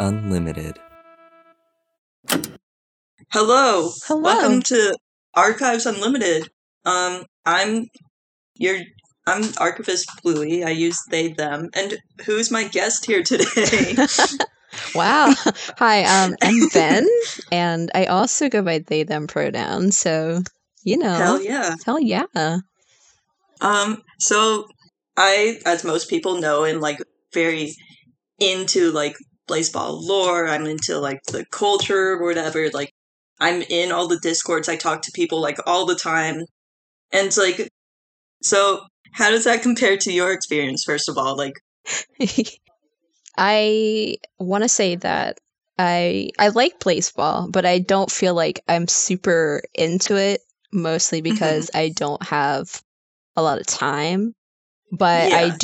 Archives Unlimited. Hello. Hello. Welcome to Archives Unlimited. Um, I'm your I'm archivist Bluey. I use they them. And who's my guest here today? wow. Hi, um, I'm Ven, and I also go by they them pronouns. So you know, Hell yeah. hell yeah. Um, so I, as most people know, am like very into like Blaseball lore. I'm into like the culture or whatever. Like I'm in all the discords. I talk to people like all the time. And it's like so how does that compare to your experience, first of all? Like I want to say that I I like Blaseball, but I don't feel like I'm super into it. Mostly mm-hmm. because I don't have a lot of time, but Yeah, I yeah.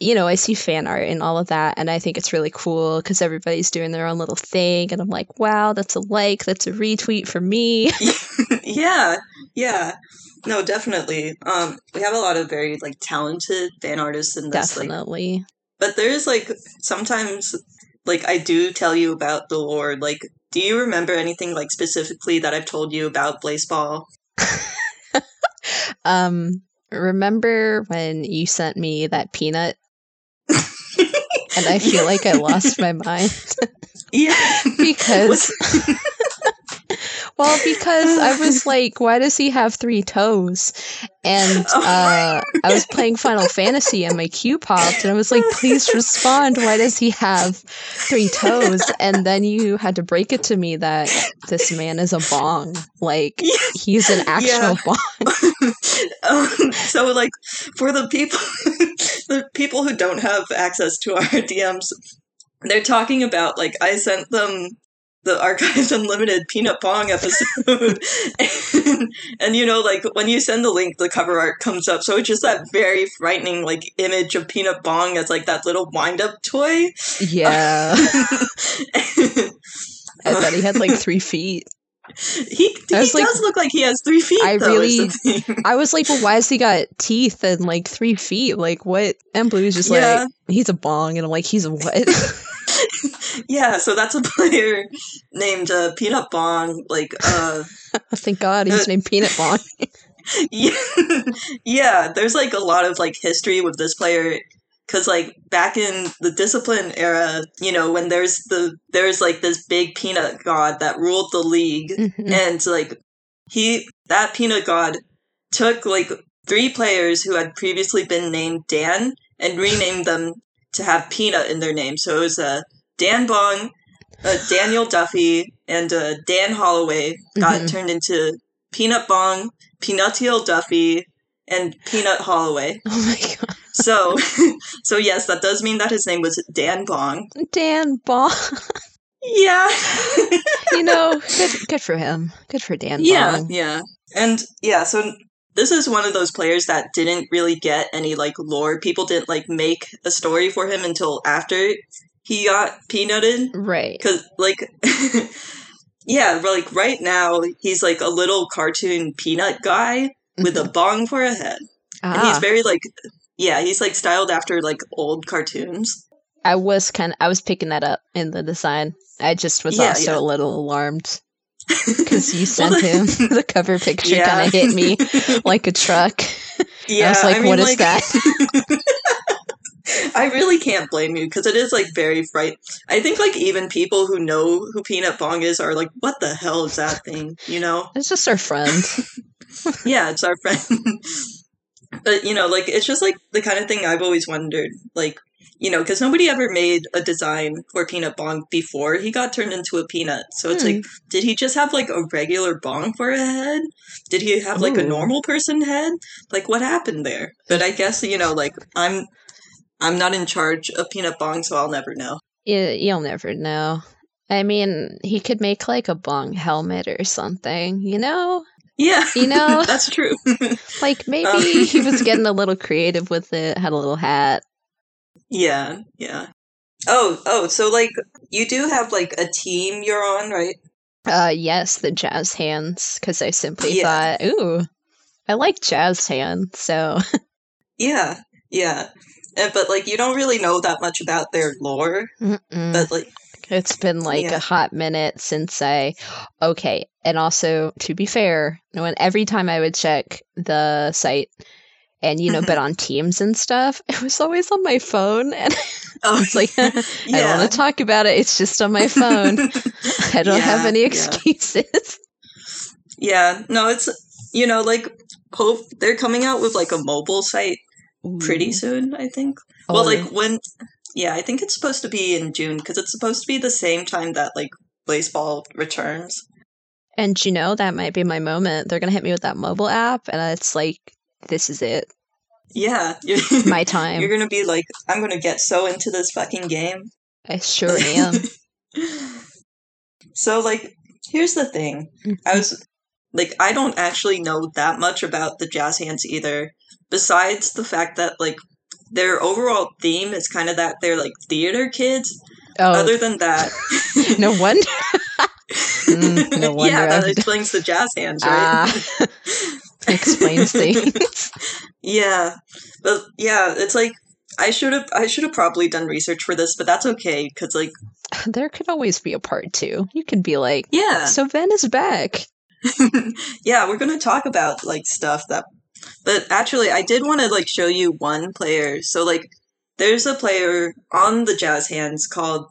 You know, I see fan art and all of that, and I think it's really cool because everybody's doing their own little thing, and I'm like, wow, that's a like, that's a retweet for me. yeah, yeah. No, definitely. Um we have a lot of very like talented fan artists in this like Definitely. But there's like sometimes like I do tell you about the Lord. Like, do you remember anything like specifically that I've told you about Blaseball? Um, remember when you sent me that peanut, and I feel like I lost my mind Yeah. because, well, because I was like, why does he have three toes? And uh, I was playing Final Fantasy, and my queue popped, and I was like, please respond. Why does he have three toes? And then you had to break it to me that this man is a bong. Like he's an actual Yeah. bong. um, so like for the people the people who don't have access to our DMs, they're talking about like I sent them the Archives Unlimited Peanut Bong episode. and, and you know, like when you send the link, the cover art comes up. So it's just that very frightening like image of Peanut Bong as like that little wind up toy. Yeah. I thought he had like three feet. he he was like- does look like he has three feet. I though, really- I was like, well, why has he got teeth and like three feet? Like, what? And Blue's just Yeah. like, he's a bong. And I'm like, he's a what? yeah, so that's a player named uh, Peanut Bong. Like, uh, Thank God he's named Peanut Bong. yeah, yeah. There's like a lot of like history with this player because like back in the discipline era, you know, when there's the there's like this big peanut god that ruled the league, Mhm. and like he that peanut god took like three players who had previously been named Dan and renamed them to have peanut in their name. So it was uh, Dan Bong, uh, Daniel Duffy, and uh, Dan Holloway got Mhm. turned into Peanut Bong, Peanutiel Duffy, and Peanut Holloway. oh my God. So, so yes, that does mean that his name was Dan Bong. Dan Bong. Yeah. you know, good, good for him. Good for Dan yeah, Bong. yeah. And yeah, so this is one of those players that didn't really get any like lore. People didn't like make a story for him until after he got peanutted. Right. Cause like, yeah, like right now he's like a little cartoon peanut guy with a bong for a head, and he's Ah, very like, yeah, he's like styled after like old cartoons. I was kind of, I was picking that up in the design. I just was Yeah, also yeah. a little alarmed because you sent Well, him the cover picture Yeah. kind of hit me like a truck. Yeah, I was like, I mean, what is like- that? I really can't blame you because it is like very fright. I think like even people who know who Peanut Bong is are like, what the hell is that thing? You know? It's just our friend. yeah, it's our friend. but you know, like it's just like the kind of thing I've always wondered, like you know, because nobody ever made a design for Peanut Bong before he got turned into a peanut. So it's Hmm. like, did he just have like a regular bong for a head? Did he have like a normal person head? Like what happened there? But I guess you know, like I'm, I'm not in charge of Peanut Bong, so I'll never know. You, you'll never know. I mean, he could make like a bong helmet or something, you know? Yeah, You know? that's true. Like maybe Um. he was getting a little creative with it, had a little hat. Yeah, yeah. Oh, oh, so like you do have like a team you're on, right? Uh, yes, the jazz hands, because I simply Yeah. thought, ooh, I like jazz hands, so Yeah, yeah. And, but like you don't really know that much about their lore. Mm-mm. But like It's been like Yeah. a hot minute since I. Okay, and also to be fair, when every time I would check the site and you know bet on teams and stuff, it was always on my phone, and oh, it's like I don't want to talk about it. It's just on my phone. I don't have any excuses. yeah, no, it's you know like hope they're coming out with like a mobile site pretty soon. I think. Oh, Well, like when, yeah, I think it's supposed to be in June because it's supposed to be the same time that like Blaseball returns. and you know that might be my moment. They're gonna hit me with that mobile app, and it's like this is it, Yeah, my time. you're gonna be like, I'm gonna get so into this fucking game. I sure am. so like, here's the thing. I was like, I don't actually know that much about the jazz hands either. Besides the fact that like their overall theme is kind of that they're like theater kids. Oh, Other than that, no wonder. Mm, no wonder yeah, that explains the jazz hands, right? Ah, explains things. Yeah, but yeah, it's like I should have I should have probably done research for this, but that's okay because like there could always be a part two. You could be like, yeah, so Ven is back. yeah, we're gonna talk about like stuff that. But actually, I did want to like show you one player. So like, there's a player on the Jazz Hands called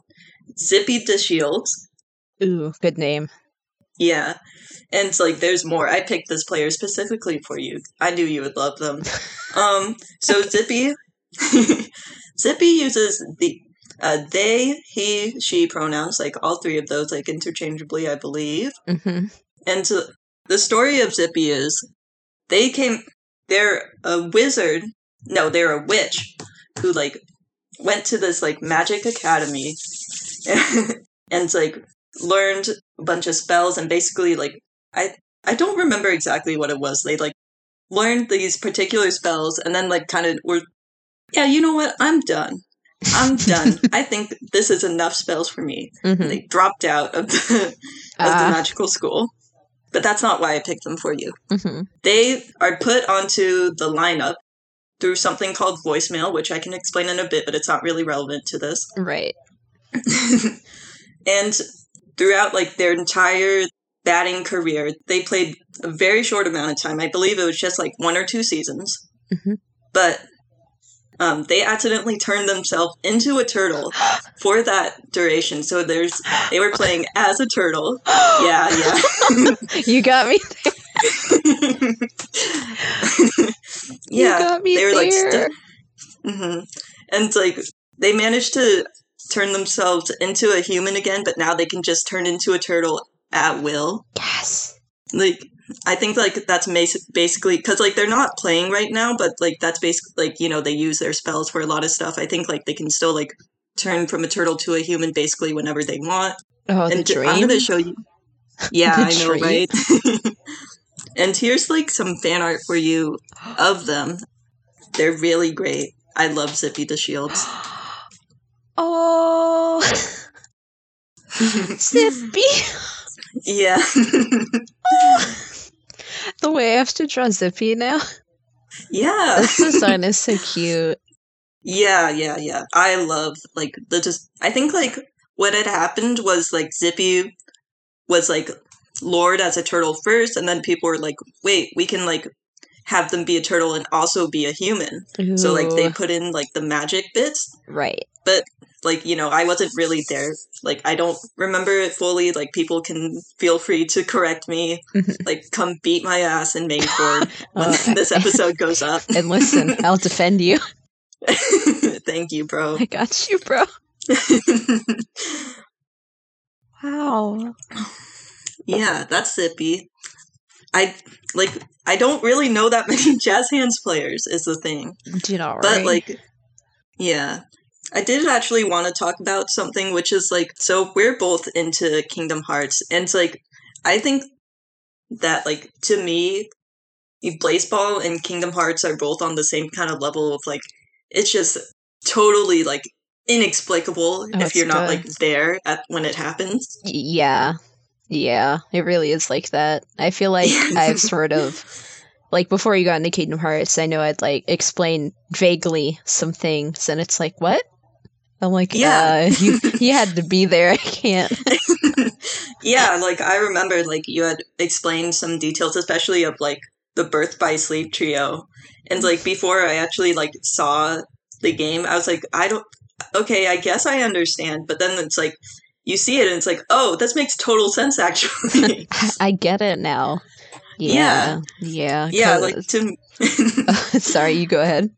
Zippy DeShields. Ooh, good name. Yeah. And it's like there's more. I picked this player specifically for you. I knew you would love them. Um so Zippy Zippy uses the uh, they, he, she pronouns, like all three of those, like interchangeably, I believe. hmm And so the story of Zippy is they came, they're a wizard, no, they're a witch who like went to this like magic academy and like learned a bunch of spells and basically like I I don't remember exactly what it was. They like learned these particular spells and then like kind of were yeah, you know what? I'm done. I'm done. I think this is enough spells for me. hmm And they dropped out of the of the Ah. magical school. But that's not why I picked them for you. hmm They are put onto the lineup through something called voicemail, which I can explain in a bit, but it's not really relevant to this. Right. and throughout like their entire batting career, they played a very short amount of time. I believe it was just like one or two seasons. Mhm. But um, they accidentally turned themselves into a turtle for that duration. So there's they were playing as a turtle. Yeah, yeah. you got me. yeah, you got me they were like there. stu- hmm and like they managed to turn themselves into a human again but now they can just turn into a turtle at will yes. like i think like that's basically because like they're not playing right now but like that's basically like you know they use their spells for a lot of stuff i think like they can still like turn from a turtle to a human basically whenever they want Oh, the and t- dream. i'm gonna show you yeah i know dream. right and here's like some fan art for you of them they're really great i love Zippy DeShields oh, Zippy. Yeah the way I have to draw Zippy now. yeah This design is so cute. yeah yeah yeah i love like the just i think like what had happened was like zippy was like lured as a turtle first and then people were like wait we can like have them be a turtle and also be a human so like they put in like the magic bits right. Like you know i wasn't really there like i don't remember it fully like people can feel free to correct me like come beat my ass in court when Uh, this episode goes up And listen, I'll defend you. thank you bro I got you, bro. Wow. yeah that's zippy i like i don't really know that many jazz hands players is the thing Do you know, right? but like yeah i did actually want to talk about something which is like so we're both into kingdom hearts and it's like i think that like to me Blaseball and Kingdom Hearts are both on the same kind of level of like it's just totally like inexplicable oh, if you're not good. like there at when it happens. Yeah. Yeah, it really is like that. I feel like I've sort of like before you got into Kingdom Hearts, I know I'd like explain vaguely some things, and it's like, what? I'm like, Yeah. uh, you you had to be there. I can't. yeah, like I remember like you had explained some details, especially of like the Birth by Sleep trio. And like before I actually like saw the game, I was like, I don't okay, I guess I understand. But then it's like you see it and it's like, oh, this makes total sense actually. I get it now. Yeah, yeah, yeah, like 'cause- to Sorry, you go ahead.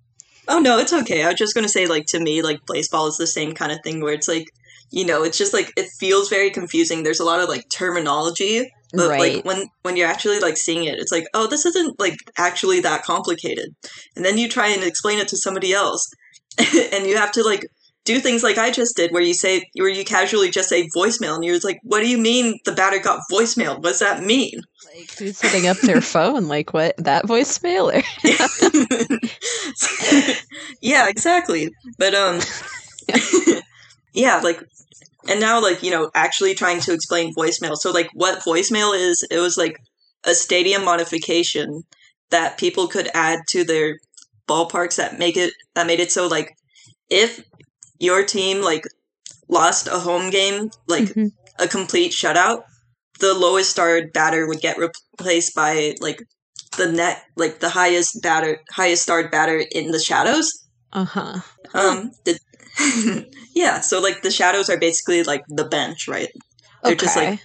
Oh no, it's okay. I was just gonna say, like to me, like Blaseball is the same kind of thing where it's like, you know, it's just like it feels very confusing. There's a lot of like terminology, but Right. like when when you're actually like seeing it, it's like, oh, this isn't like actually that complicated. And then you try and explain it to somebody else, and you have to like do things like I just did, where you say, where you casually just say voicemail, and you're like, what do you mean the batter got voicemail? What does that mean? Like who's setting up their phone? Like what? That voicemail? Or yeah, exactly. But um yeah, like and now like, you know, actually trying to explain voicemail. So like what voicemail is, it was like a stadium modification that people could add to their ballparks that make it that made it so like if your team like lost a home game, like Mhm. a complete shutout, the lowest starred batter would get replaced by like the net like the highest batter highest starred batter in the shadows. uh-huh. Um the Yeah, so like the shadows are basically like the bench, right? They're Okay. just like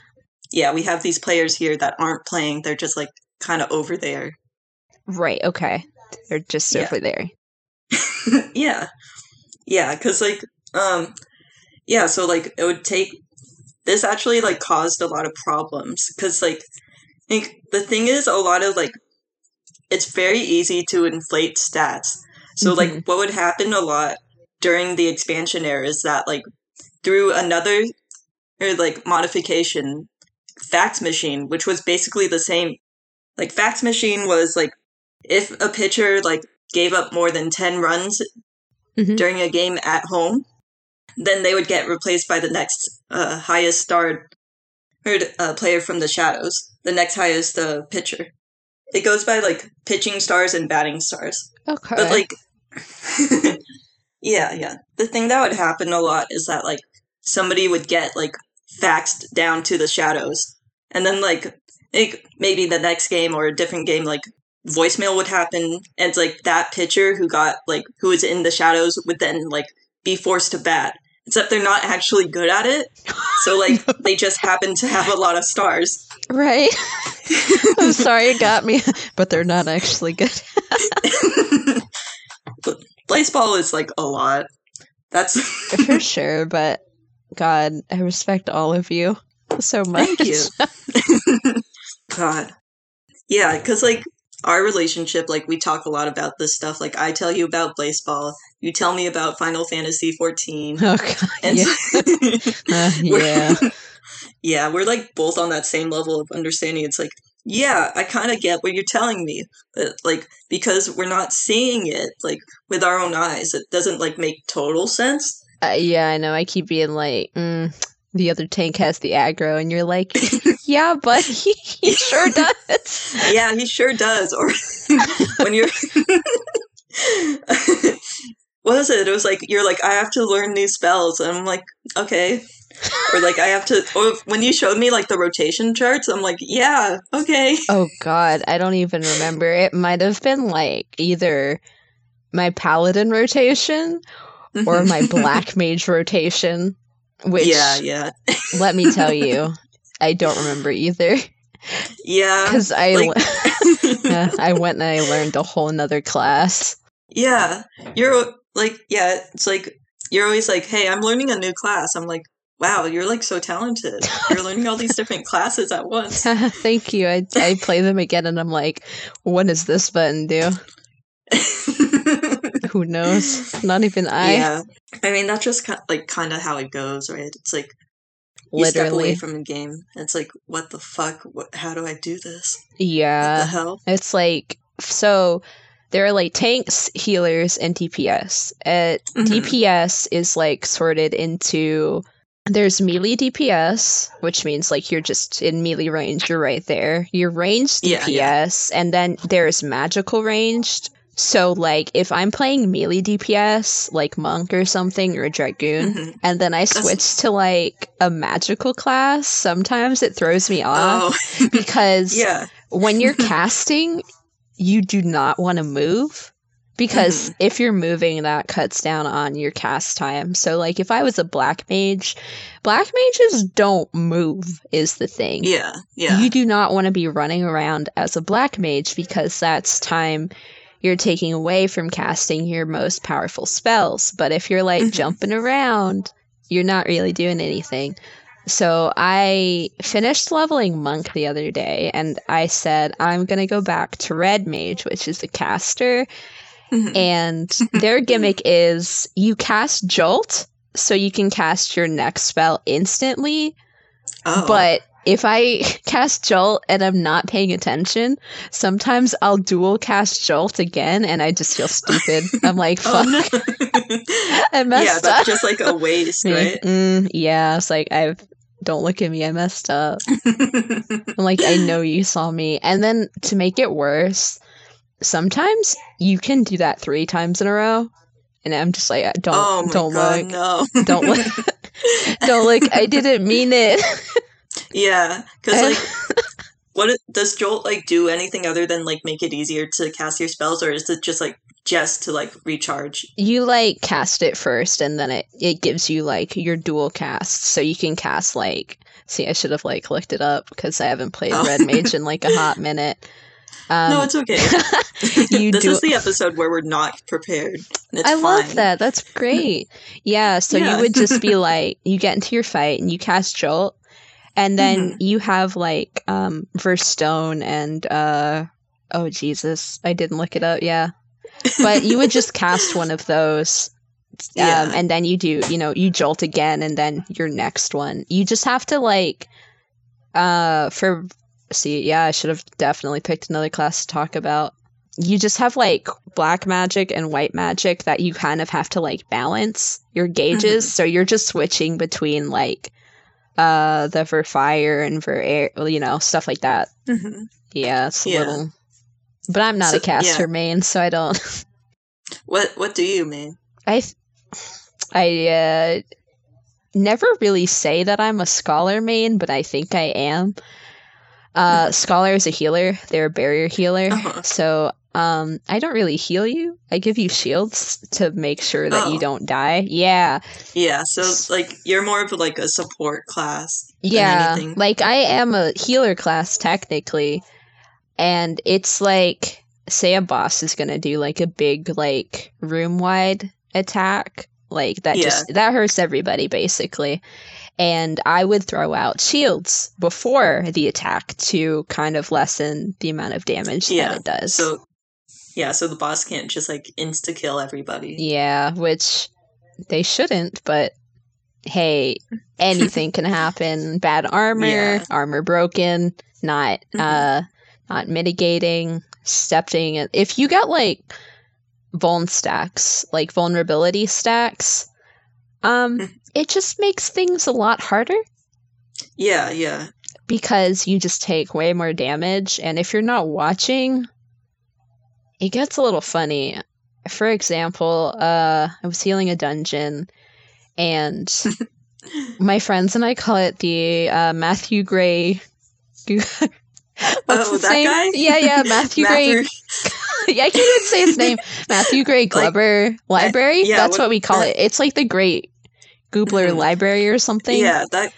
yeah, we have these players here that aren't playing. They're just like kind of over there. right. Okay. They're just Yeah. over there. yeah. Yeah, cuz like um yeah, so like it would take this actually like caused a lot of problems cuz like I think the thing is a lot of like it's very easy to inflate stats. So Mhm. like what would happen a lot during the expansion era is that like through another or like modification fax machine which was basically the same like fax machine was like if a pitcher like gave up more than 10 runs Mhm. during a game at home then they would get replaced by the next uh, highest starred uh, player from the shadows the next highest uh, pitcher it goes by like pitching stars and batting stars Okay. but like yeah yeah the thing that would happen a lot is that like somebody would get like faxed down to the shadows and then like it, maybe the next game or a different game like voicemail would happen and it's like that pitcher who got like who was in the shadows would then like be forced to bat except they're not actually good at it so like they just happen to have a lot of stars right. I'm sorry it got me, but they're not actually good. Blaseball is like a lot that's For sure, but God, I respect all of you so much. Thank you. God. Yeah, because like our relationship, like we talk a lot about this stuff. Like I tell you about Blaseball, you tell me about Final Fantasy 14. Oh God. And Yeah. Uh, yeah. we're, yeah, we're like both on that same level of understanding. It's like, yeah, I kind of get what you're telling me. But, like because we're not seeing it like with our own eyes, it doesn't like make total sense. Uh, yeah, I know. I keep being like, mm, the other tank has the aggro, and you're like, yeah, but he, he sure does. yeah, he sure does. Or when you're what was it? It was like you're like I have to learn new spells, and I'm like okay. Or like I have to. Or when you showed me like the rotation charts, I'm like yeah, okay. Oh God, I don't even remember. It might have been like either my paladin rotation or my black mage rotation, which yeah, yeah, let me tell you, I don't remember either yeah, because I like- uh, I went and I learned a whole nother class. yeah. You're like yeah. It's like you're always like, hey, I'm learning a new class. I'm like, wow, you're like so talented. You're learning all these different classes at once. Thank you. I I play them again and I'm like, what does this button do? Who knows? Not even I. yeah, I mean that's just kind like kind of how it goes, right? It's like you step away Literally. from the game, it's like, what the fuck? What, how do I do this? what the Yeah. hell? It's like so there are like tanks, healers, and DPS. Uh, Mhm. DPS is like sorted into there's melee DPS, which means like you're just in melee range, you're right there. Your ranged Yeah, DPS, and then there's magical ranged. So like if I'm playing melee DPS, like monk or something or a dragoon, Mhm. and then I That's- switch to like a magical class, sometimes it throws me off Oh, because yeah. when you're casting, you do not want to move because if you're moving, that cuts down on your cast time. So, like, if I was a black mage, black mages don't move, is the thing. Yeah. Yeah. You do not want to be running around as a black mage because that's time you're taking away from casting your most powerful spells. But if you're like Mhm. jumping around, you're not really doing anything. So I finished leveling monk the other day and I said I'm going to go back to red mage, which is a caster, Mhm. and their gimmick is you cast jolt so you can cast your next spell instantly oh. but if I cast Jolt and I'm not paying attention, sometimes I'll dual cast Jolt again and I just feel stupid. I'm like, Oh, fuck, no. I messed up. yeah, messed that's up. just like a waste, right? Mm, yeah, it's like, I've. don't look at me, I messed up. I'm like, I know you saw me. And then to make it worse, sometimes you can do that three times in a row. And I'm just like, don't, oh don't god, look. no. Don't look. don't look. I didn't mean it. Yeah, because like, what does Jolt like do anything other than like make it easier to cast your spells, or is it just like just to like recharge? you like cast it first and then it it gives you like your dual cast so you can cast like see i should have like looked it up because i haven't played Oh. red mage in like a hot minute um, no, it's okay. you this do is the episode where we're not prepared. i love that that's great yeah so Yeah. you would just be like you get into your fight and you cast jolt and then Mhm. you have like um Verstone and uh oh jesus i didn't look it up yeah but you would just cast one of those um, Yeah. and then you do you know you jolt again and then your next one you just have to like uh for see yeah i should have definitely picked another class to talk about you just have like black magic and white magic that you kind of have to like balance your gauges Mm-hmm. so you're just switching between like uh the Verfire and Veraero you know stuff like that Mhm. yeah it's a Yeah. little but i'm not So- a caster yeah. main so i don't What What do you mean? I I uh never really say that I'm a scholar main, but I think I am. Uh scholar is a healer. They're a barrier healer. Uh-huh. So um I don't really heal you. I give you shields to make sure that you Oh. don't die. Yeah. Yeah, so like you're more of like a support class. than Yeah. anything. Like I am a healer class technically. And it's like say a boss is going to do like a big like room wide attack like that Yeah. just that hurts everybody basically. And I would throw out shields before the attack to kind of lessen the amount of damage Yeah, that it does. So yeah, so the boss can't just like insta kill everybody. Yeah, which they shouldn't, but hey, anything can happen. Bad armor, Yeah. armor broken, not Mhm. uh not mitigating, stepping it. If you got like vuln stacks, like vulnerability stacks, um Mhm. it just makes things a lot harder Yeah, yeah. because you just take way more damage and if you're not watching it gets a little funny for example uh i was healing a dungeon and my friends and i call it the uh, matthew gray What's oh, his that name? guy? Yeah, yeah, Matthew Gray. yeah, I can't even say his name. Matthew Gray Gubler Library. yeah, That's what- what we call that- it. It's like the Great Goobler Mhm. Library or something. Yeah, that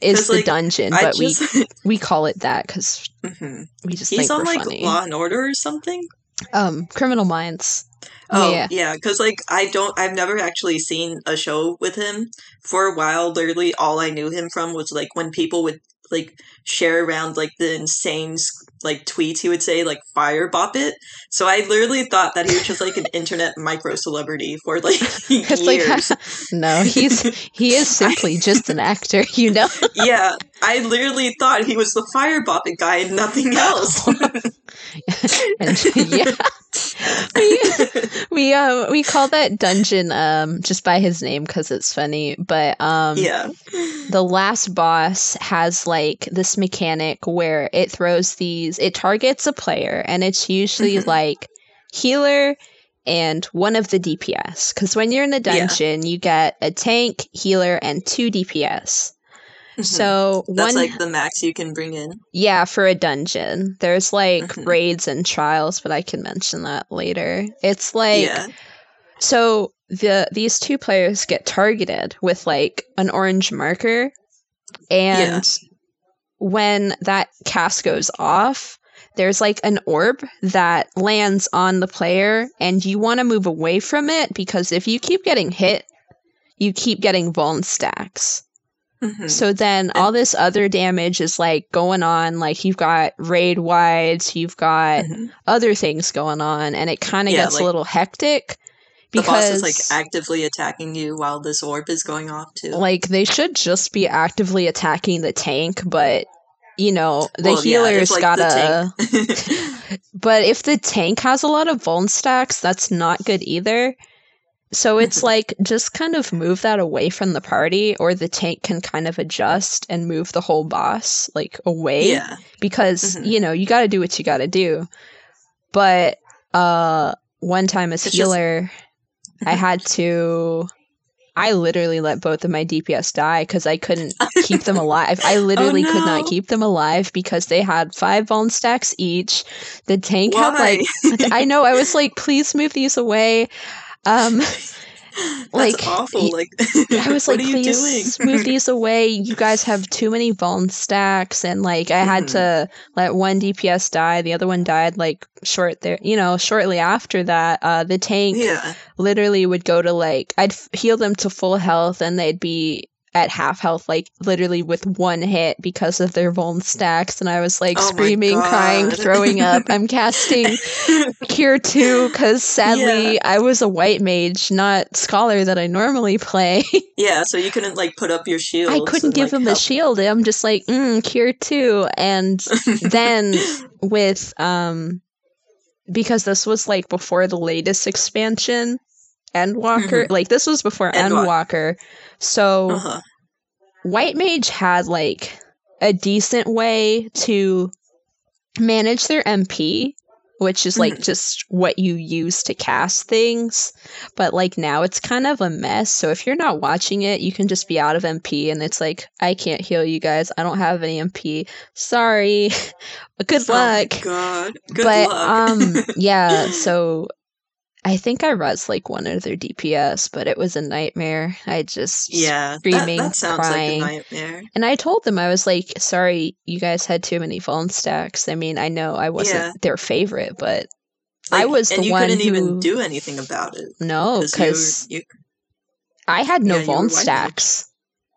is the like, dungeon, I but just we we call it that because Mhm. we just He's think on like funny. Law and Order or something. Um, Criminal Minds. Oh Yeah. yeah, because like I don't, I've never actually seen a show with him. For a while, literally all I knew him from was like when people would like share around like the insane like tweets he would say like fire bop it. So I literally thought that he was just like an internet micro celebrity for like It's like years. no, he's he is simply just an actor, you know. yeah, I literally thought he was the fire bop it guy and nothing else. and yeah, we we um we call that dungeon um just by his name because it's funny but um yeah. the last boss has like this mechanic where it throws these it targets a player and it's usually Mhm. like healer and one of the dps because when you're in the Yeah. dungeon you get a tank healer and two dps. So that's one like the max you can bring in. yeah for a dungeon there's like Mhm. raids and trials but i can mention that later it's like yeah. so the these two players get targeted with like an orange marker and when that cast goes off there's like an orb that lands on the player and you want to move away from it because if you keep getting hit you keep getting vuln stacks Mhm. so then all this other damage is like going on like you've got raid wides you've got Mhm. other things going on and it kind of Yeah, gets like- a little hectic the boss because is like actively attacking you while this orb is going off too. like they should just be actively attacking the tank but you know the Well, yeah, healers if, like, gotta the but if the tank has a lot of vuln stacks that's not good either so it's like just kind of move that away from the party or the tank can kind of adjust and move the whole boss like away yeah. because Mhm. you know you got to do what you got to do. But uh one time as It's just- healer i had to i literally let both of my dps die because i couldn't keep them alive. I literally could not Oh, keep them alive because they had five vuln stacks each. The tank had like i know i was like please move these away um That's like, awful. Like I was what like, please doing? move these away. You guys have too many vuln stacks, and like I had Mhm. to let one DPS die. The other one died like short there, you know, shortly after that. Uh, the tank yeah. literally would go to like I'd f- heal them to full health, and they'd be at half health, like literally with one hit because of their vuln stacks. And I was like Oh screaming, crying, throwing up. I'm casting Cure 2 because sadly I was a white mage, not scholar that I normally play. yeah, so you couldn't like put up your shield. I couldn't give him a shield. I'm just like, mm, Cure 2. And then with, um, because this was like before the latest expansion, Endwalker, like this was before Endwalker. Endwalker. So uh-huh. White Mage had like a decent way to manage their MP, which is like Mhm. just what you use to cast things. But like now it's kind of a mess. So if you're not watching it, you can just be out of MP and it's like, I can't heal you guys. I don't have any MP. Sorry. Good Oh luck. God. Good but luck. um yeah, so I think I res like one other DPS, but it was a nightmare. I just yeah, screaming, that, sounds crying. like a nightmare. And I told them I was like, sorry, you guys had too many vuln stacks. I mean, I know I wasn't Yeah. their favorite, but I Like, was and the you one couldn't who even do anything about it no, 'cause because you, I had no yeah, vuln stacks.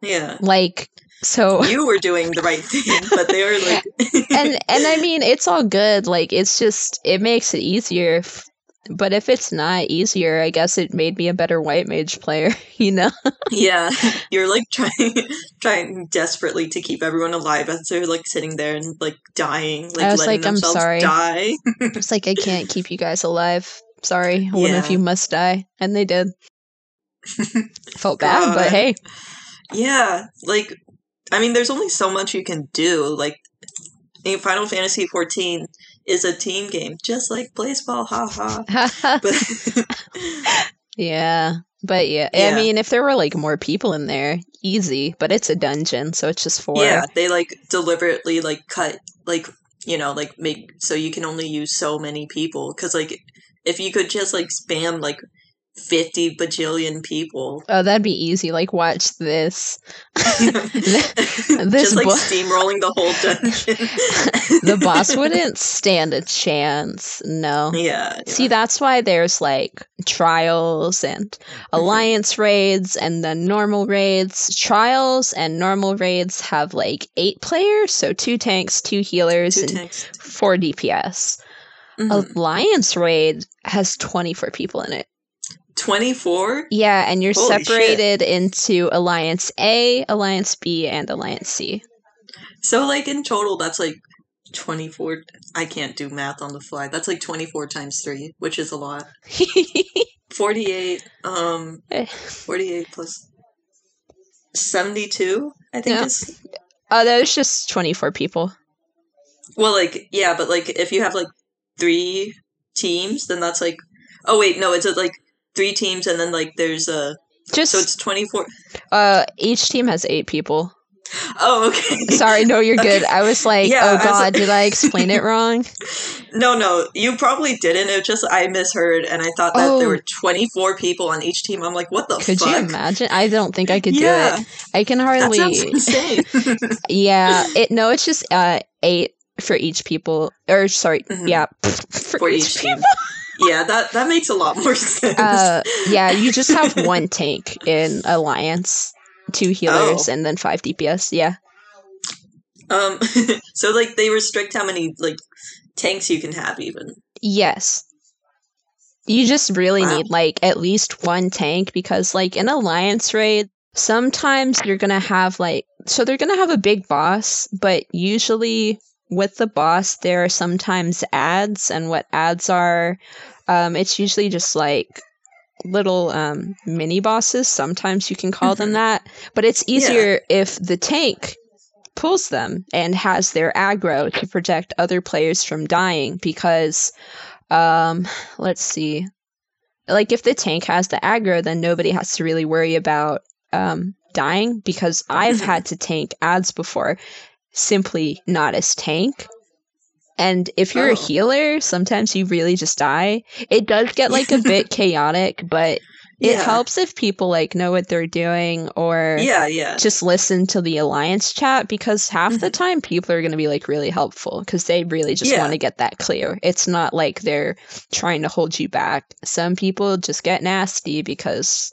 yeah, Like so, you were doing the right thing, but they were like, and and I mean, it's all good. Like it's just it makes it easier. f- But if it's not easier, I guess it made me a better white mage player. You know? yeah, you're like trying, trying desperately to keep everyone alive as they're like sitting there and like dying, like I was letting like, I'm themselves sorry. die. It's like I can't keep you guys alive. Sorry, one of you must die, and they did. Felt bad, but hey, Yeah, like I mean, there's only so much you can do. Like in Final Fantasy XIV is a team game, just like Blaseball, haha. But yeah. But yeah, I mean, if there were like more people in there, easy. But it's a dungeon, so it's just four. yeah, they like deliberately like cut like you know like make so you can only use so many people because like if you could just like spam like 50 bajillion people Oh, that'd be easy. Like, watch this. just like bo- steamrolling the whole dungeon the boss wouldn't stand a chance. No. yeah See, that's why there's like trials and Mm-hmm. alliance raids and then normal raids. Trials and normal raids have like eight players, so two tanks, two healers, Two and tanks. four DPS. Mhm. Alliance raid has 24 people in it. 24 Yeah, and you're Holy shit. separated into Alliance A, Alliance B, and Alliance C. So like in total that's like 24. I can't do math on the fly. That's like 24 times 3, which is a lot. 48, um, Eh. 48 plus 72, I think is. oh, that was just 24 people. Well, like, yeah, but like if you have like three teams, then that's like. Oh, wait, no, it's like three teams and then like there's a. Just So it's 24. uh, each team has eight people. Oh, okay. Sorry, no, you're good. I was like, Yeah, oh god, like- did I explain it wrong? No, no, you probably didn't. It was just I misheard, and I thought that there Oh. were twenty four people on each team. I'm like, what the Could fuck? you imagine? I don't think I could yeah, do it. I can that hardly. sounds insane. Yeah, it no, it's just uh eight for each people. Or sorry, Mhm. yeah, for, for each each people. Yeah, that that makes a lot more sense. Uh, yeah, you just have one tank in alliance, two healers, Oh. and then five DPS. Yeah, um, so like they restrict how many like tanks you can have, even. yes. You just really Wow. need like at least one tank because like in alliance raid, sometimes you're gonna have like so they're gonna have a big boss, but usually with the boss there are sometimes adds and what adds are um it's usually just like little um mini bosses sometimes you can call them Mhm. that but it's easier if the tank pulls them and has their aggro to protect other players from dying because um let's see like if the tank has the aggro then nobody has to really worry about um dying because i've Mhm. had to tank adds before simply not as tank and if you're Oh. a healer sometimes you really just die it does get like a bit chaotic but it Yeah. helps if people like know what they're doing or Yeah, yeah, just listen to the alliance chat because half the Mhm. time people are going to be like really helpful because they really just Yeah. want to get that clear. It's not like they're trying to hold you back. Some people just get nasty because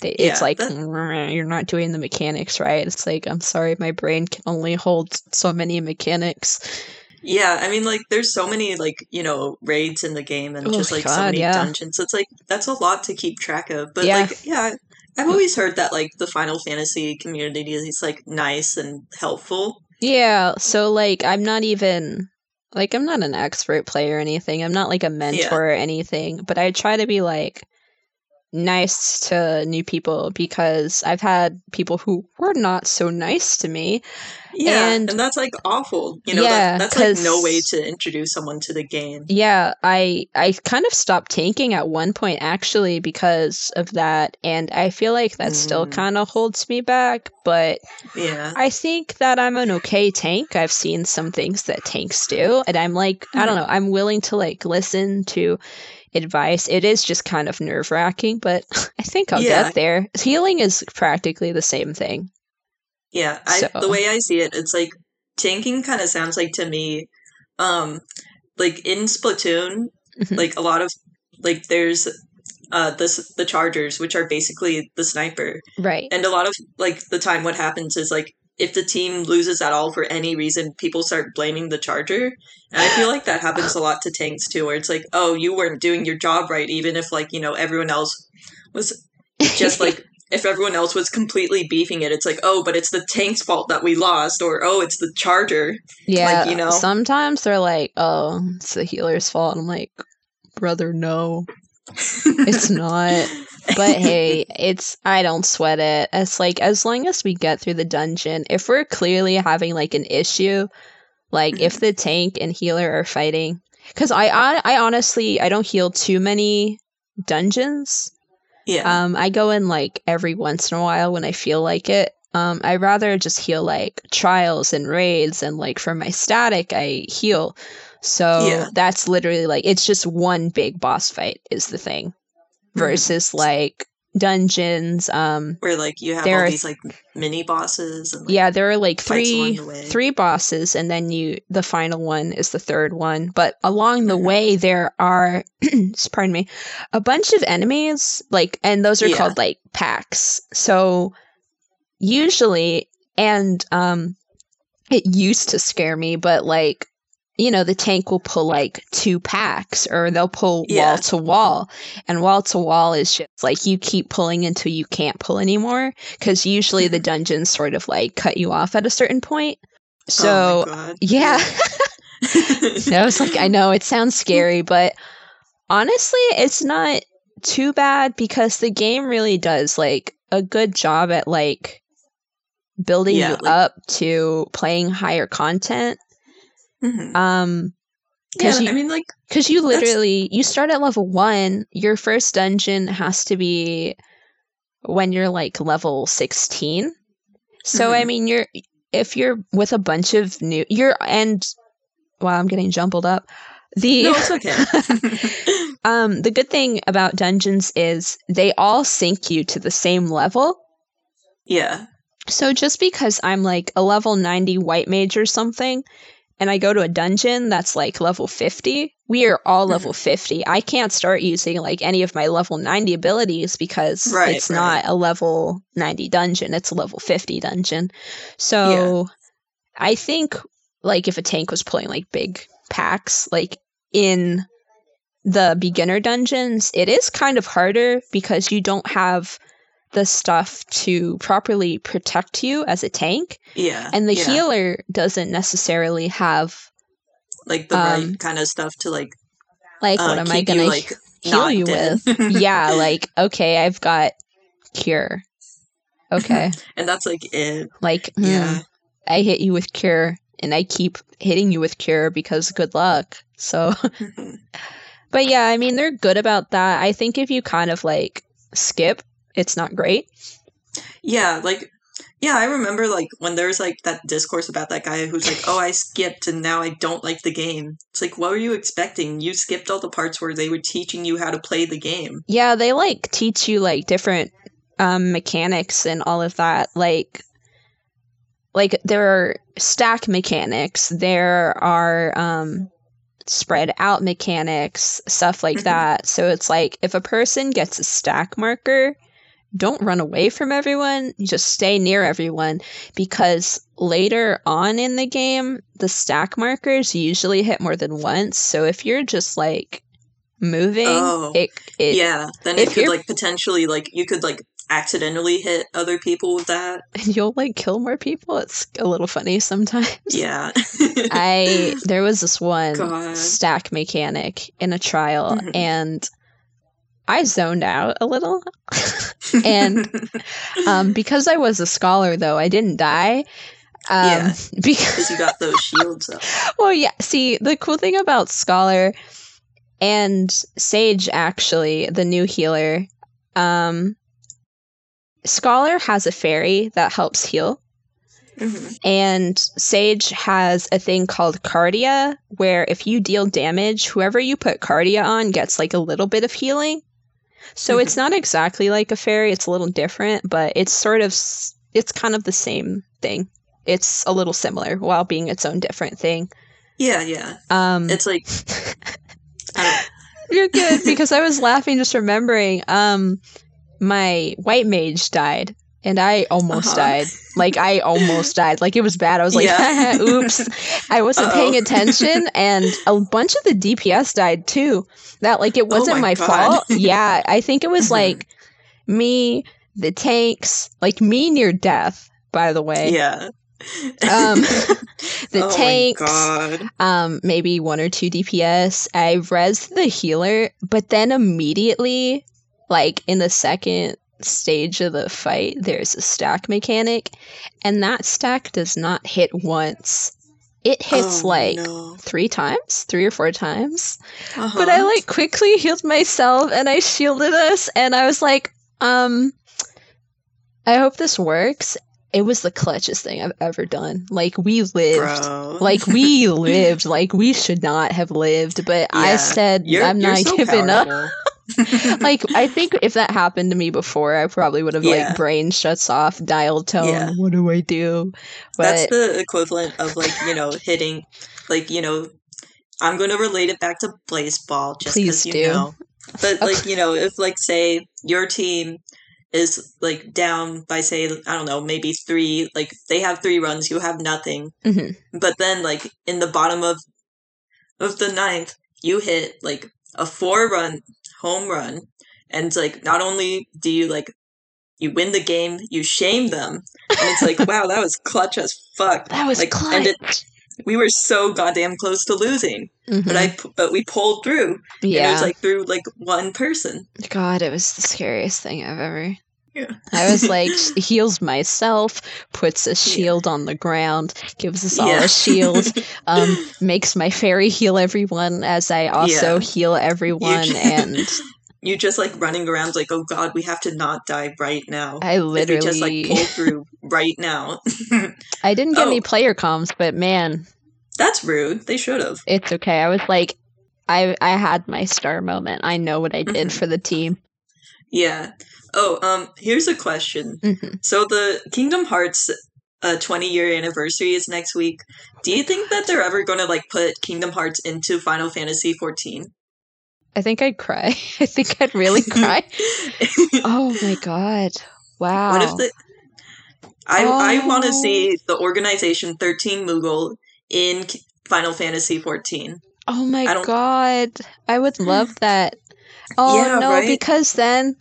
they, it's Yeah, like that- "Mm, you're not doing the mechanics right. It's like I'm sorry, my brain can only hold so many mechanics. yeah. I mean, like, there's so many like you know raids in the game, and Oh, just like so many yeah. dungeons. It's like that's a lot to keep track of. But Yeah. like, yeah, I've always heard that like the Final Fantasy community is like nice and helpful. Yeah, so like I'm not even like I'm not an expert player or anything. I'm not like a mentor or anything, but I try to be like nice to new people because I've had people who were not so nice to me. Yeah, And- and, that's like awful. You know, Yeah, that, that's like no way to introduce someone to the game. Yeah, I I kind of stopped tanking at one point actually because of that and I feel like that still Mm. kind of holds me back, but Yeah, I think that I'm an okay tank. I've seen some things that tanks do, and I'm like, I don't know, I'm willing to like listen to advice. It is just kind of nerve wracking, but I think I'll Yeah. get there. Healing is practically the same thing. yeah. I, So- The way I see it, it's like tanking kind of sounds like to me, um, like in Splatoon, Mhm. like a lot of like there's uh this the chargers which are basically the sniper Right. and a lot of like the time what happens is like if the team loses at all for any reason people start blaming the charger and i feel like that happens a lot to tanks too where it's like oh you weren't doing your job right even if like you know everyone else was just like if everyone else was completely beefing it it's like oh but it's the tank's fault that we lost or oh it's the charger yeah, like, you know. Sometimes they're like, "Oh, it's the healer's fault." I'm like, "Brother, no, it's not." But hey, it's I don't sweat it. It's like as long as we get through the dungeon, if we're clearly having like an issue, like if the tank and healer are fighting, because I, I I honestly I don't heal too many dungeons. yeah Um, I go in like every once in a while when I feel like it. Um, I rather just heal like trials and raids, and like for my static, I heal. So Yeah. that's literally like it's just one big boss fight is the thing, Versus like dungeons. Um, where like you have there all are- these like mini bosses and like, yeah, there are like three three bosses, and then you the final one is the third one. But along the Mhm. way, there are pardon me, a bunch of enemies like, and those are Yeah. called like packs. So usually, and um, it used to scare me, but like. You know, the tank will pull like two packs or they'll pull Yeah. wall to wall. And wall to wall is just like you keep pulling until you can't pull anymore. Because usually the Mhm. dungeons sort of like cut you off at a certain point. So oh my God. yeah. I was like, I know it sounds scary, but honestly, it's not too bad because the game really does like a good job at like building Yeah, you like- up to playing higher content. Mhm. Um, Yeah, because you I mean, like, because you literally you start at level one. Your first dungeon has to be when you're like level sixteen. So I Mhm. mean, you're if you're with a bunch of new you're and wow, I'm getting jumbled up. The no, it's okay. um the good thing about dungeons is they all sync you to the same level. yeah, So just because I'm like a level 90 white mage or something and I go to a dungeon that's like level 50, we are all mm-hmm. level 50. I can't start using like any of my level 90 abilities because Right, it's right. not a level 90 dungeon, it's a level 50 dungeon. So I think like if a tank was pulling like big packs like in the beginner dungeons, it is kind of harder because you don't have the stuff to properly protect you as a tank. Yeah, and the yeah. healer doesn't necessarily have like the um, right kind of stuff to like like uh, what am i you, gonna like heal you dead. with? Yeah like okay i've got cure. Okay. And that's like it. like hmm, Yeah, i hit you with cure and i keep hitting you with cure because good luck. So but yeah i mean they're good about that. I think if you kind of like skip it's not great yeah, like. Yeah, I remember like when there's like that discourse about that guy who's like, "Oh, I skipped and now I don't like the game." It's like, what were you expecting? You skipped all the parts where they were teaching you how to play the game. Yeah, they like teach you like different um mechanics and all of that. Like like there are stack mechanics, there are um spread out mechanics, stuff like Mhm. that. So it's like if a person gets a stack marker, don't run away from everyone, you just stay near everyone because later on in the game, the stack markers usually hit more than once. So if you're just like moving, Oh. it, it yeah, then if it could like potentially like you could like accidentally hit other people with that. and you'll like kill more people. It's a little funny sometimes. Yeah. I there was this one God. stack mechanic in a trial Mhm. and I zoned out a little. and um because I was a scholar though, I didn't die. Um Yeah. because you got those shields up. well yeah, see the cool thing about scholar and sage actually, the new healer, um Scholar has a fairy that helps heal. Mhm. And Sage has a thing called Kardia, where if you deal damage, whoever you put Kardia on gets like a little bit of healing. So it's not exactly like a fairy, it's a little different, but it's sort of, it's kind of the same thing. It's a little similar while being its own different thing. Yeah, yeah. Um, It's like you're good because I was laughing just remembering. Um, my white mage died, and I almost Uh-huh. died. Like I almost died. Like it was bad. I was like, Yeah. "Oops!" I wasn't Uh-oh. paying attention, and a bunch of the DPS died too. That like it wasn't Oh my my, fault. Yeah, I think it was Mhm. like me, the tanks, like me near death. By the way, yeah. Um, the oh tanks, My God. um maybe one or two DPS. I res the healer, but then immediately, like in the second stage of the fight, there's a stack mechanic, and that stack does not hit once. It hits Oh, like no. three times, three or four times. Uh-huh. But I like quickly healed myself and I shielded us, and I was like, um, I hope this works. It was the clutchest thing I've ever done. Like we lived. Bro. Like we lived, like we should not have lived, but I said You're- I'm not so giving up. Like I think if that happened to me before, I probably would have Yeah. like brain shuts off, dialed tone. Yeah. What do I do? That's the equivalent of like, you know, hitting like, you know, I'm going to relate it back to baseball just because you do. know. But like, you know, if like say your team is like down by say I don't know, maybe 3, like they have 3 runs, you have nothing. Mhm. But then like in the bottom of of the ninth, you hit like a 4 run home run and it's like not only do you like you win the game, you shame them, and it's like, wow, that was clutch as fuck. That was like, clutch. and it- We were so goddamn close to losing, Mhm. but I but we pulled through. And it was like through like one person. God, it was the scariest thing I've ever. Yeah. I was like, heals myself, puts a Yeah. shield on the ground, gives us all Yeah. a shield, um, makes my fairy heal everyone as I also Yeah. heal everyone, and you're just like running around like, oh god, we have to not die right now. I literally, just like pull through right now. I didn't get any Oh. player comms, but man, That's rude. They should have. it's okay. I was like, I I had my star moment. I know what I did Mhm. for the team. Yeah. Oh, um, here's a question. Mhm. So the Kingdom Hearts uh 20 year anniversary is next week. Do you think that they're ever going to like put Kingdom Hearts into Final Fantasy 14? I think I'd cry. I think I'd really cry. oh my god! Wow. What if the I I want to Oh. see the organization 13 Moogle in Final Fantasy 14. Oh my I god. I would love that. Oh Yeah, no, right? because then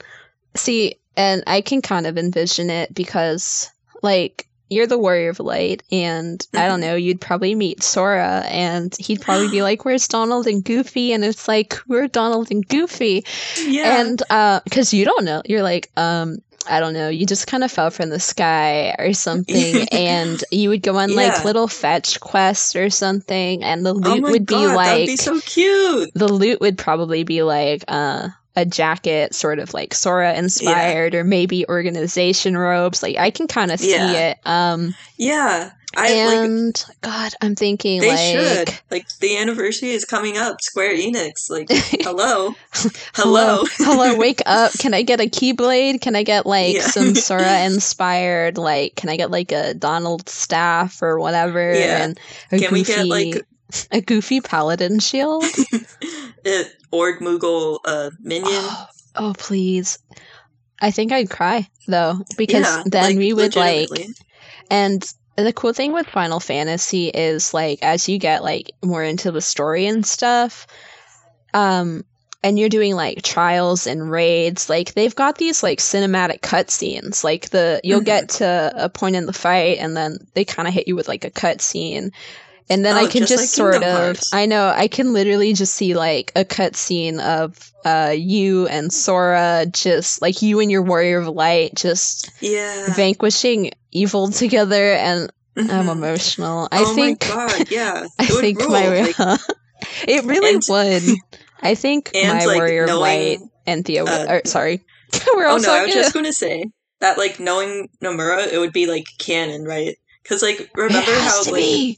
see, and I can kind of envision it because like you're the warrior of light and I don't know, you'd probably meet Sora and he'd probably be like, Where's Donald and Goofy? And it's like, Who are Donald and Goofy? Yeah. And uh because you don't know. You're like, um, I don't know, you just kind of fell from the sky or something, and you would go on Yeah. like little fetch quests or something, and the oh loot my would be like that'd be so cute. the loot would probably be like uh, a jacket, sort of like Sora inspired, or maybe organization robes. Like I can kind of see Yeah. it. Um, Yeah. I like and God, I'm thinking they like, should. Like the anniversary is coming up. Square Enix. Like hello. hello. hello, wake up! Can I get a keyblade? Can I get like Yeah. some Sora inspired? Like, can I get like a Donald staff or whatever? Yeah. And Can we get, like- a goofy paladin shield? it Ord Moogle uh minion. Oh, oh, please! I think I'd cry though because Yeah, then like, we would like. And the cool thing with Final Fantasy is like as you get like more into the story and stuff, um, and you're doing like trials and raids, like they've got these like cinematic cutscenes. Like the you'll Mhm. get to a point in the fight, and then they kind of hit you with like a cutscene. And then I Oh, can just just, like sort Kingdom of, Hearts. I know, I can literally just see like a cutscene of uh, you and Sora, just like you and your Warrior of Light, just Yeah. vanquishing evil together and i'm Mhm. emotional i oh think my god, yeah. i think rule. my like, it really and- would i think my like, warrior of light and theo uh, or, sorry we're Oh no, I was just going to say that like knowing Nomura, it would be like canon, right? Because like remember how like be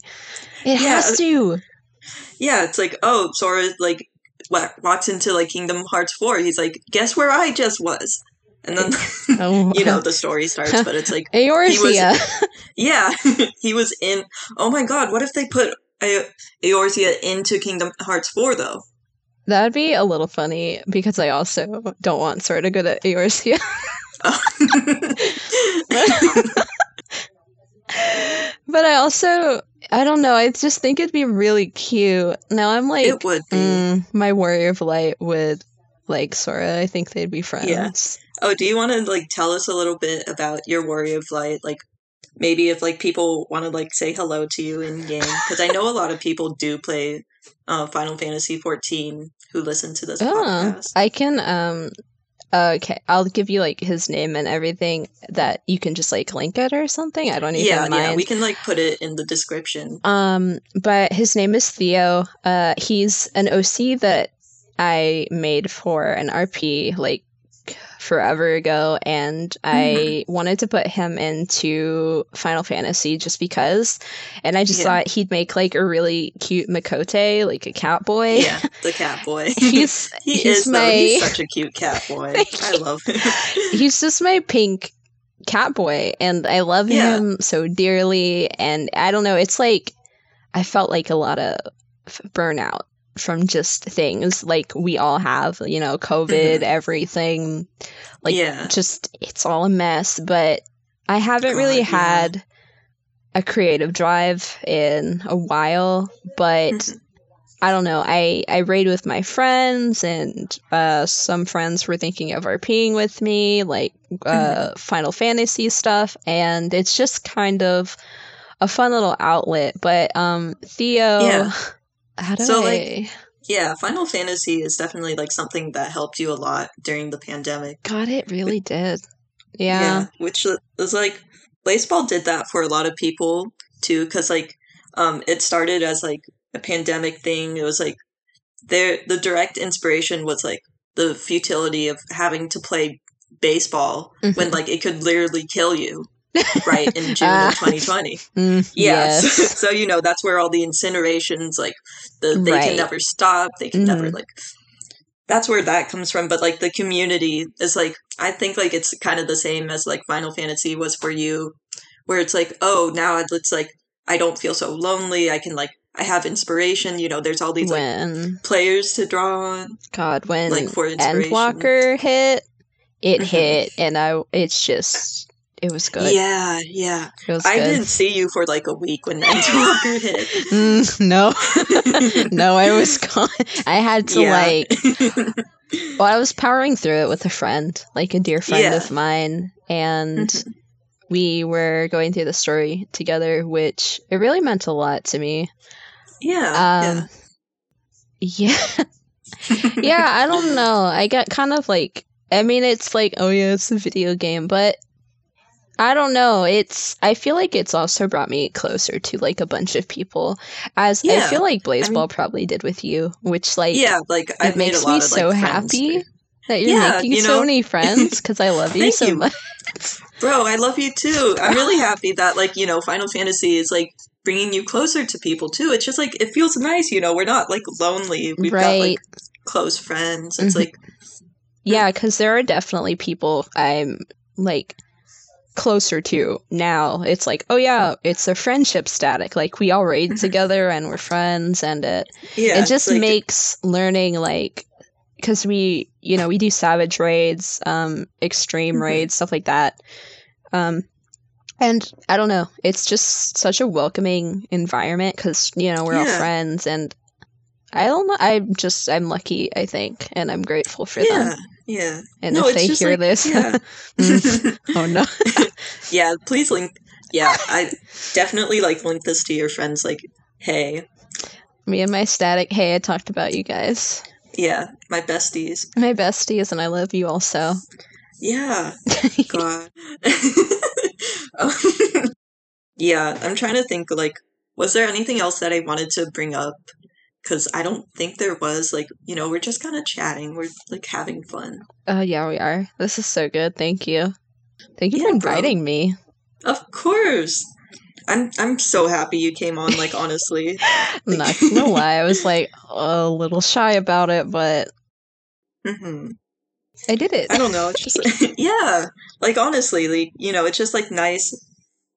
it Yeah, has uh, to yeah, it's like oh Sora like walks into like Kingdom Hearts four. He's like, guess where I just was, and then oh you know the story starts. But it's like Eorzea. yeah, he was in. Oh my god, what if they put Eorzea into Kingdom Hearts four though? that'd be a little funny because i also don't want sora to go to Eorzea. but i also i don't know i just think it'd be really cute now i'm like it would be. Mm, my warrior of light would like Sora. I think they'd be friends. Oh, do you want to like tell us a little bit about your Warrior of Light? Like maybe if like people want to like say hello to you in game because I know a lot of people do play uh, Final Fantasy 14 who listen to this Oh, podcast. I can. Um. Okay, I'll give you like his name and everything that you can just like link it or something. I don't even Yeah, mind. yeah, we can like put it in the description. Um, but his name is Theo. Uh, he's an OC that I made for an RP like forever ago, and oh, I wanted to put him into Final Fantasy just because. And I just Yeah. thought he'd make like a really cute Miqo'te, like a cat boy. Yeah, the cat boy. He's he he's is though. my He's such a cute cat boy. I love him. he's just my pink cat boy and i love Yeah. him so dearly and i don't know it's like i felt like a lot of burnout from just things like we all have you know covid Mhm. everything like yeah, just it's all a mess but i haven't really yeah. had a creative drive in a while but Mhm. I don't know. I I raid with my friends, and uh, some friends were thinking of RPing with me, like uh, Final Fantasy stuff, and it's just kind of a fun little outlet. But um, Theo, Yeah. How do So, I? like- Yeah, Final Fantasy is definitely like something that helped you a lot during the pandemic. God, it really did. Yeah. which was like Blaseball did that for a lot of people too because like um it started as like a pandemic thing it was like there the direct inspiration was like the futility of having to play baseball when Mhm. like it could literally kill you right in june Ah. of 2020 Mm, yeah yes. so, so, you know that's where all the incinerations like the they Right. can never stop they can never Mhm. like that's where that comes from but like the community is like i think like it's kind of the same as like final fantasy was for you where it's like oh now it's like i don't feel so lonely i can like i have inspiration you know there's all these like players to draw on God, when like, for. Endwalker hit, it Mhm. hit, and I it's just it was good. yeah yeah i good. didn't see you for like a week when Endwalker hit Mm, no, no, I was gone. I had to Yeah. like. Well, I was powering through it with a friend, like a dear friend Yeah. of mine, and Mhm. we were going through the story together, which it really meant a lot to me. yeah Um, yeah, yeah. I don't know. I got kind of like. I mean, it's like, oh yeah, it's a video game, but I don't know. It's. I feel like it's also brought me closer to like a bunch of people, as I feel like Blaseball probably did with you, which like yeah like it i've made makes a lot me of like so friends happy that you're Yeah, making you so many friends because I love you so you. much. Bro, I love you too. I'm really happy that like, you know, Final Fantasy is like bringing you closer to people too. It's just like it feels nice, you know. We're not like lonely. We've got like close friends. It's Mhm. like yeah, because there are definitely people I'm like closer to now. It's like, oh yeah, it's a friendship static. Like we all raid Mhm. together and we're friends, and it yeah, it just like, makes learning like because we you know we do savage raids um extreme Mhm. raids stuff like that um and i don't know it's just such a welcoming environment because you know we're all friends and i don't know i'm just i'm lucky i think and i'm grateful for Yeah, them yeah. and No, if they hear like- this Yeah. Mm. oh no yeah, please link yeah, I definitely like link this to your friends like, hey, me and my static hey i talked about you guys yeah, my besties. my besties and i love you also Yeah. God. Um, yeah, I'm trying to think like was there anything else that I wanted to bring up? Cuz I don't think there was like, you know, we're just kind of chatting. We're like having fun. oh yeah we are this is so good thank you thank you Yeah, for bro. inviting me Of course. I'm I'm so happy you came on like honestly. I'm not gonna lie, I was like a little shy about it, but hmm I did it. I don't know, it's just yeah. Like honestly, like, you know, it's just like nice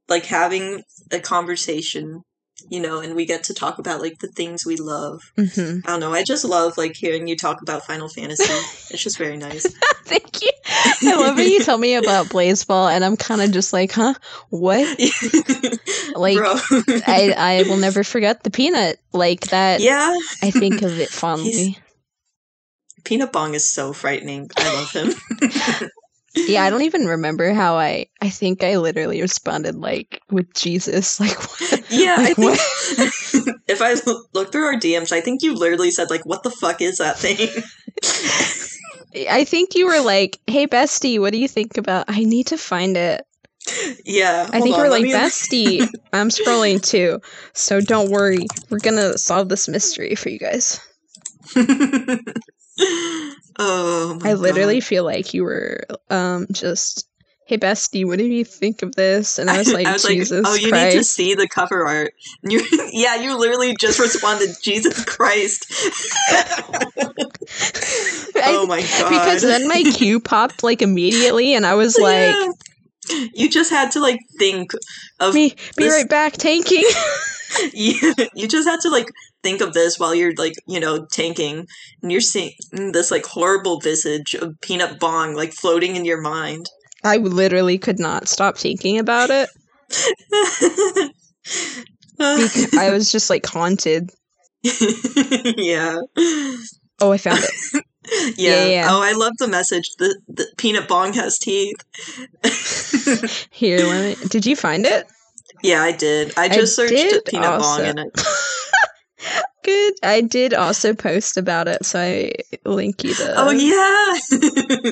like having a conversation, you know, and we get to talk about like the things we love. hmm I don't know. I just love like hearing you talk about Final Fantasy. it's just very nice. Thank you. I love when you tell me about Blaseball, and I'm kind of just like, huh? What? Like, I I will never forget the peanut like that. yeah, I think of it fondly. Peanut Bong is so frightening. I love him. Yeah, I don't even remember how I. I think I literally responded like with Jesus, like what? Yeah, I think if I look through our DMs, I think you literally said like, "What the fuck is that thing?" I think you were like, "Hey, bestie, what do you think about?" I need to find it. yeah, I think on, we're like me- bestie. I'm scrolling too, so don't worry. We're gonna solve this mystery for you guys. oh, my I literally God. feel like you were um just, hey bestie, what do you think of this? And I was like, I was Jesus like, oh, you Christ. need to see the cover art. And you, yeah, you literally just responded, Jesus Christ. oh my god! because then my queue popped like immediately, and I was like, Yeah. you just had to like think of me, be this- right back, tanking. you, you just had to like think of this while you're like you know tanking and you're seeing this like horrible visage of peanut bong like floating in your mind I literally could not stop thinking about it. I was just like haunted. yeah. Oh, I found it. yeah. Yeah, yeah. Oh, I love the message. The, the peanut bong has teeth. Here, let me. Did you find it? yeah, I did. I just searched did peanut bong also. and it. Good. I did also post about it, so I link you the. Oh yeah.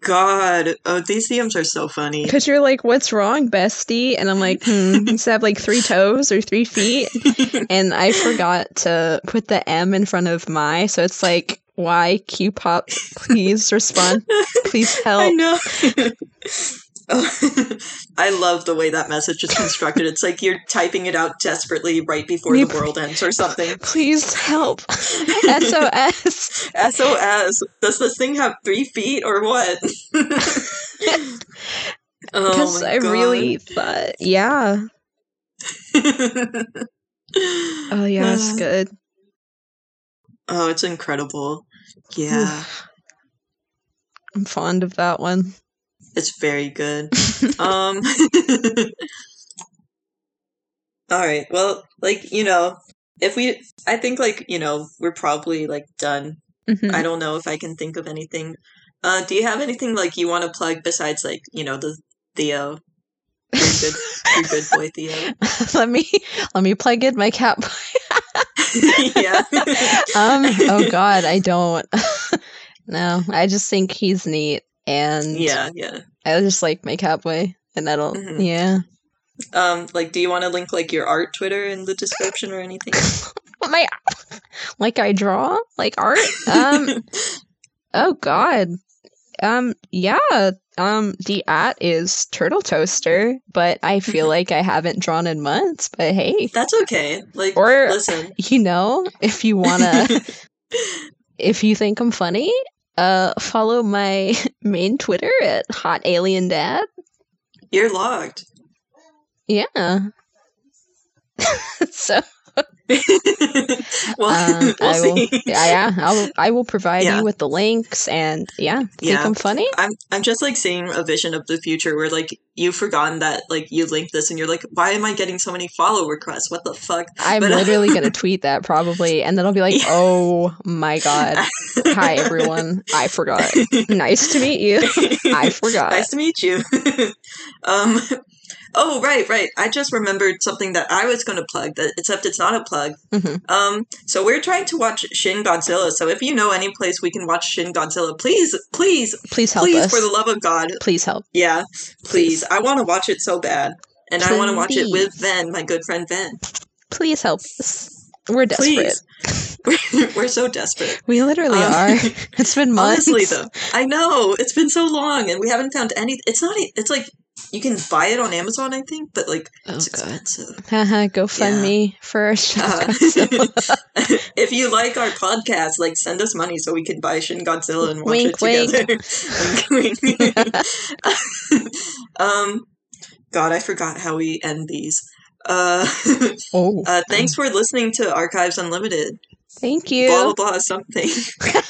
God. Oh, these DMs are so funny. Because you're like, what's wrong, bestie? And I'm like, hmm, does have like three toes or three feet? And I forgot to put the M in front of my, so it's like, why Q pop? Please respond. Please I help. know. Oh, I love the way that message is constructed. It's like you're typing it out desperately right before You- the world ends or something. Please help. SOS. SOS. Does this thing have three feet or what? oh Because my I God. really thought, yeah. Oh, yeah, it's Uh, good. Oh, it's incredible. Yeah, I'm fond of that one. It's very good. Um All right. Well, like, you know, if we I think like, you know, we're probably like done. Mhm. I don't know if I can think of anything. Uh do you have anything like you want to plug besides like, you know, the Theo? You're good. You're good boy Theo. let me let me plug in my cat. yeah. um. Oh God, I don't. no, I just think he's neat, and Yeah, yeah. I just like my catboy, and don't. Mhm. Yeah, Um like do you want to link like your art Twitter in the description or anything? my like I draw like art. Um. oh God. Um. Yeah. Um. The at is turtle toaster, but I feel like I haven't drawn in months. But hey, That's okay. Like Or- listen. you know, if you wanna. if you think I'm funny, uh, follow my main Twitter at Hot Alien Dad. You're logged. Yeah. so well, um, we'll I will, see. yeah, yeah, I'll, I will provide Yeah. you with the links and yeah, think Yeah. I'm funny? I'm I'm just like seeing a vision of the future where like you've forgotten that like you linked this and you're like, why am I getting so many follow requests? What the fuck? I'm But- literally gonna tweet that probably, and then I'll be like, "Oh my god! Hi everyone, I forgot. Nice to meet you. I forgot." nice to meet you. um, oh right, right. I just remembered something that I was going to plug. That except it's not a plug. Mhm. Um, so we're trying to watch Shin Godzilla. So if you know any place we can watch Shin Godzilla, please, please, Please help please, us. for the love of God, Please help. yeah, please. I want to watch it so bad, and I want to watch it with Please. Ven, my good friend Ven. Please help us. We're desperate. Please. We're so desperate. We literally Um, are. It's been months. Honestly, though, I know it's been so long, and we haven't found any. It's not. It's like you can buy it on Amazon, I think, but like Oh it's expensive. Go fund Yeah. me first. Uh, if you like our podcast, like send us money so we can buy Shin Godzilla and watch Wink, it together. Wink, wink. um, God, I forgot how we end these. Uh, oh, uh, thanks for listening to Archives Unlimited. thank you. Blah blah blah something.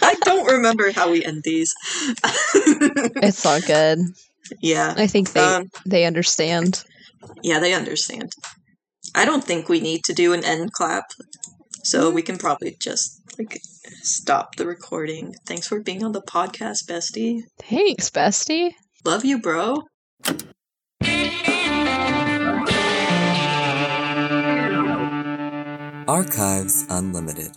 I don't remember how we end these. It's all good. Yeah. I think they Um, they understand. yeah, they understand. I don't think we need to do an end clap, so we can probably just like stop the recording. Thanks for being on the podcast, bestie. Thanks, bestie. Love you, bro. Archives Unlimited.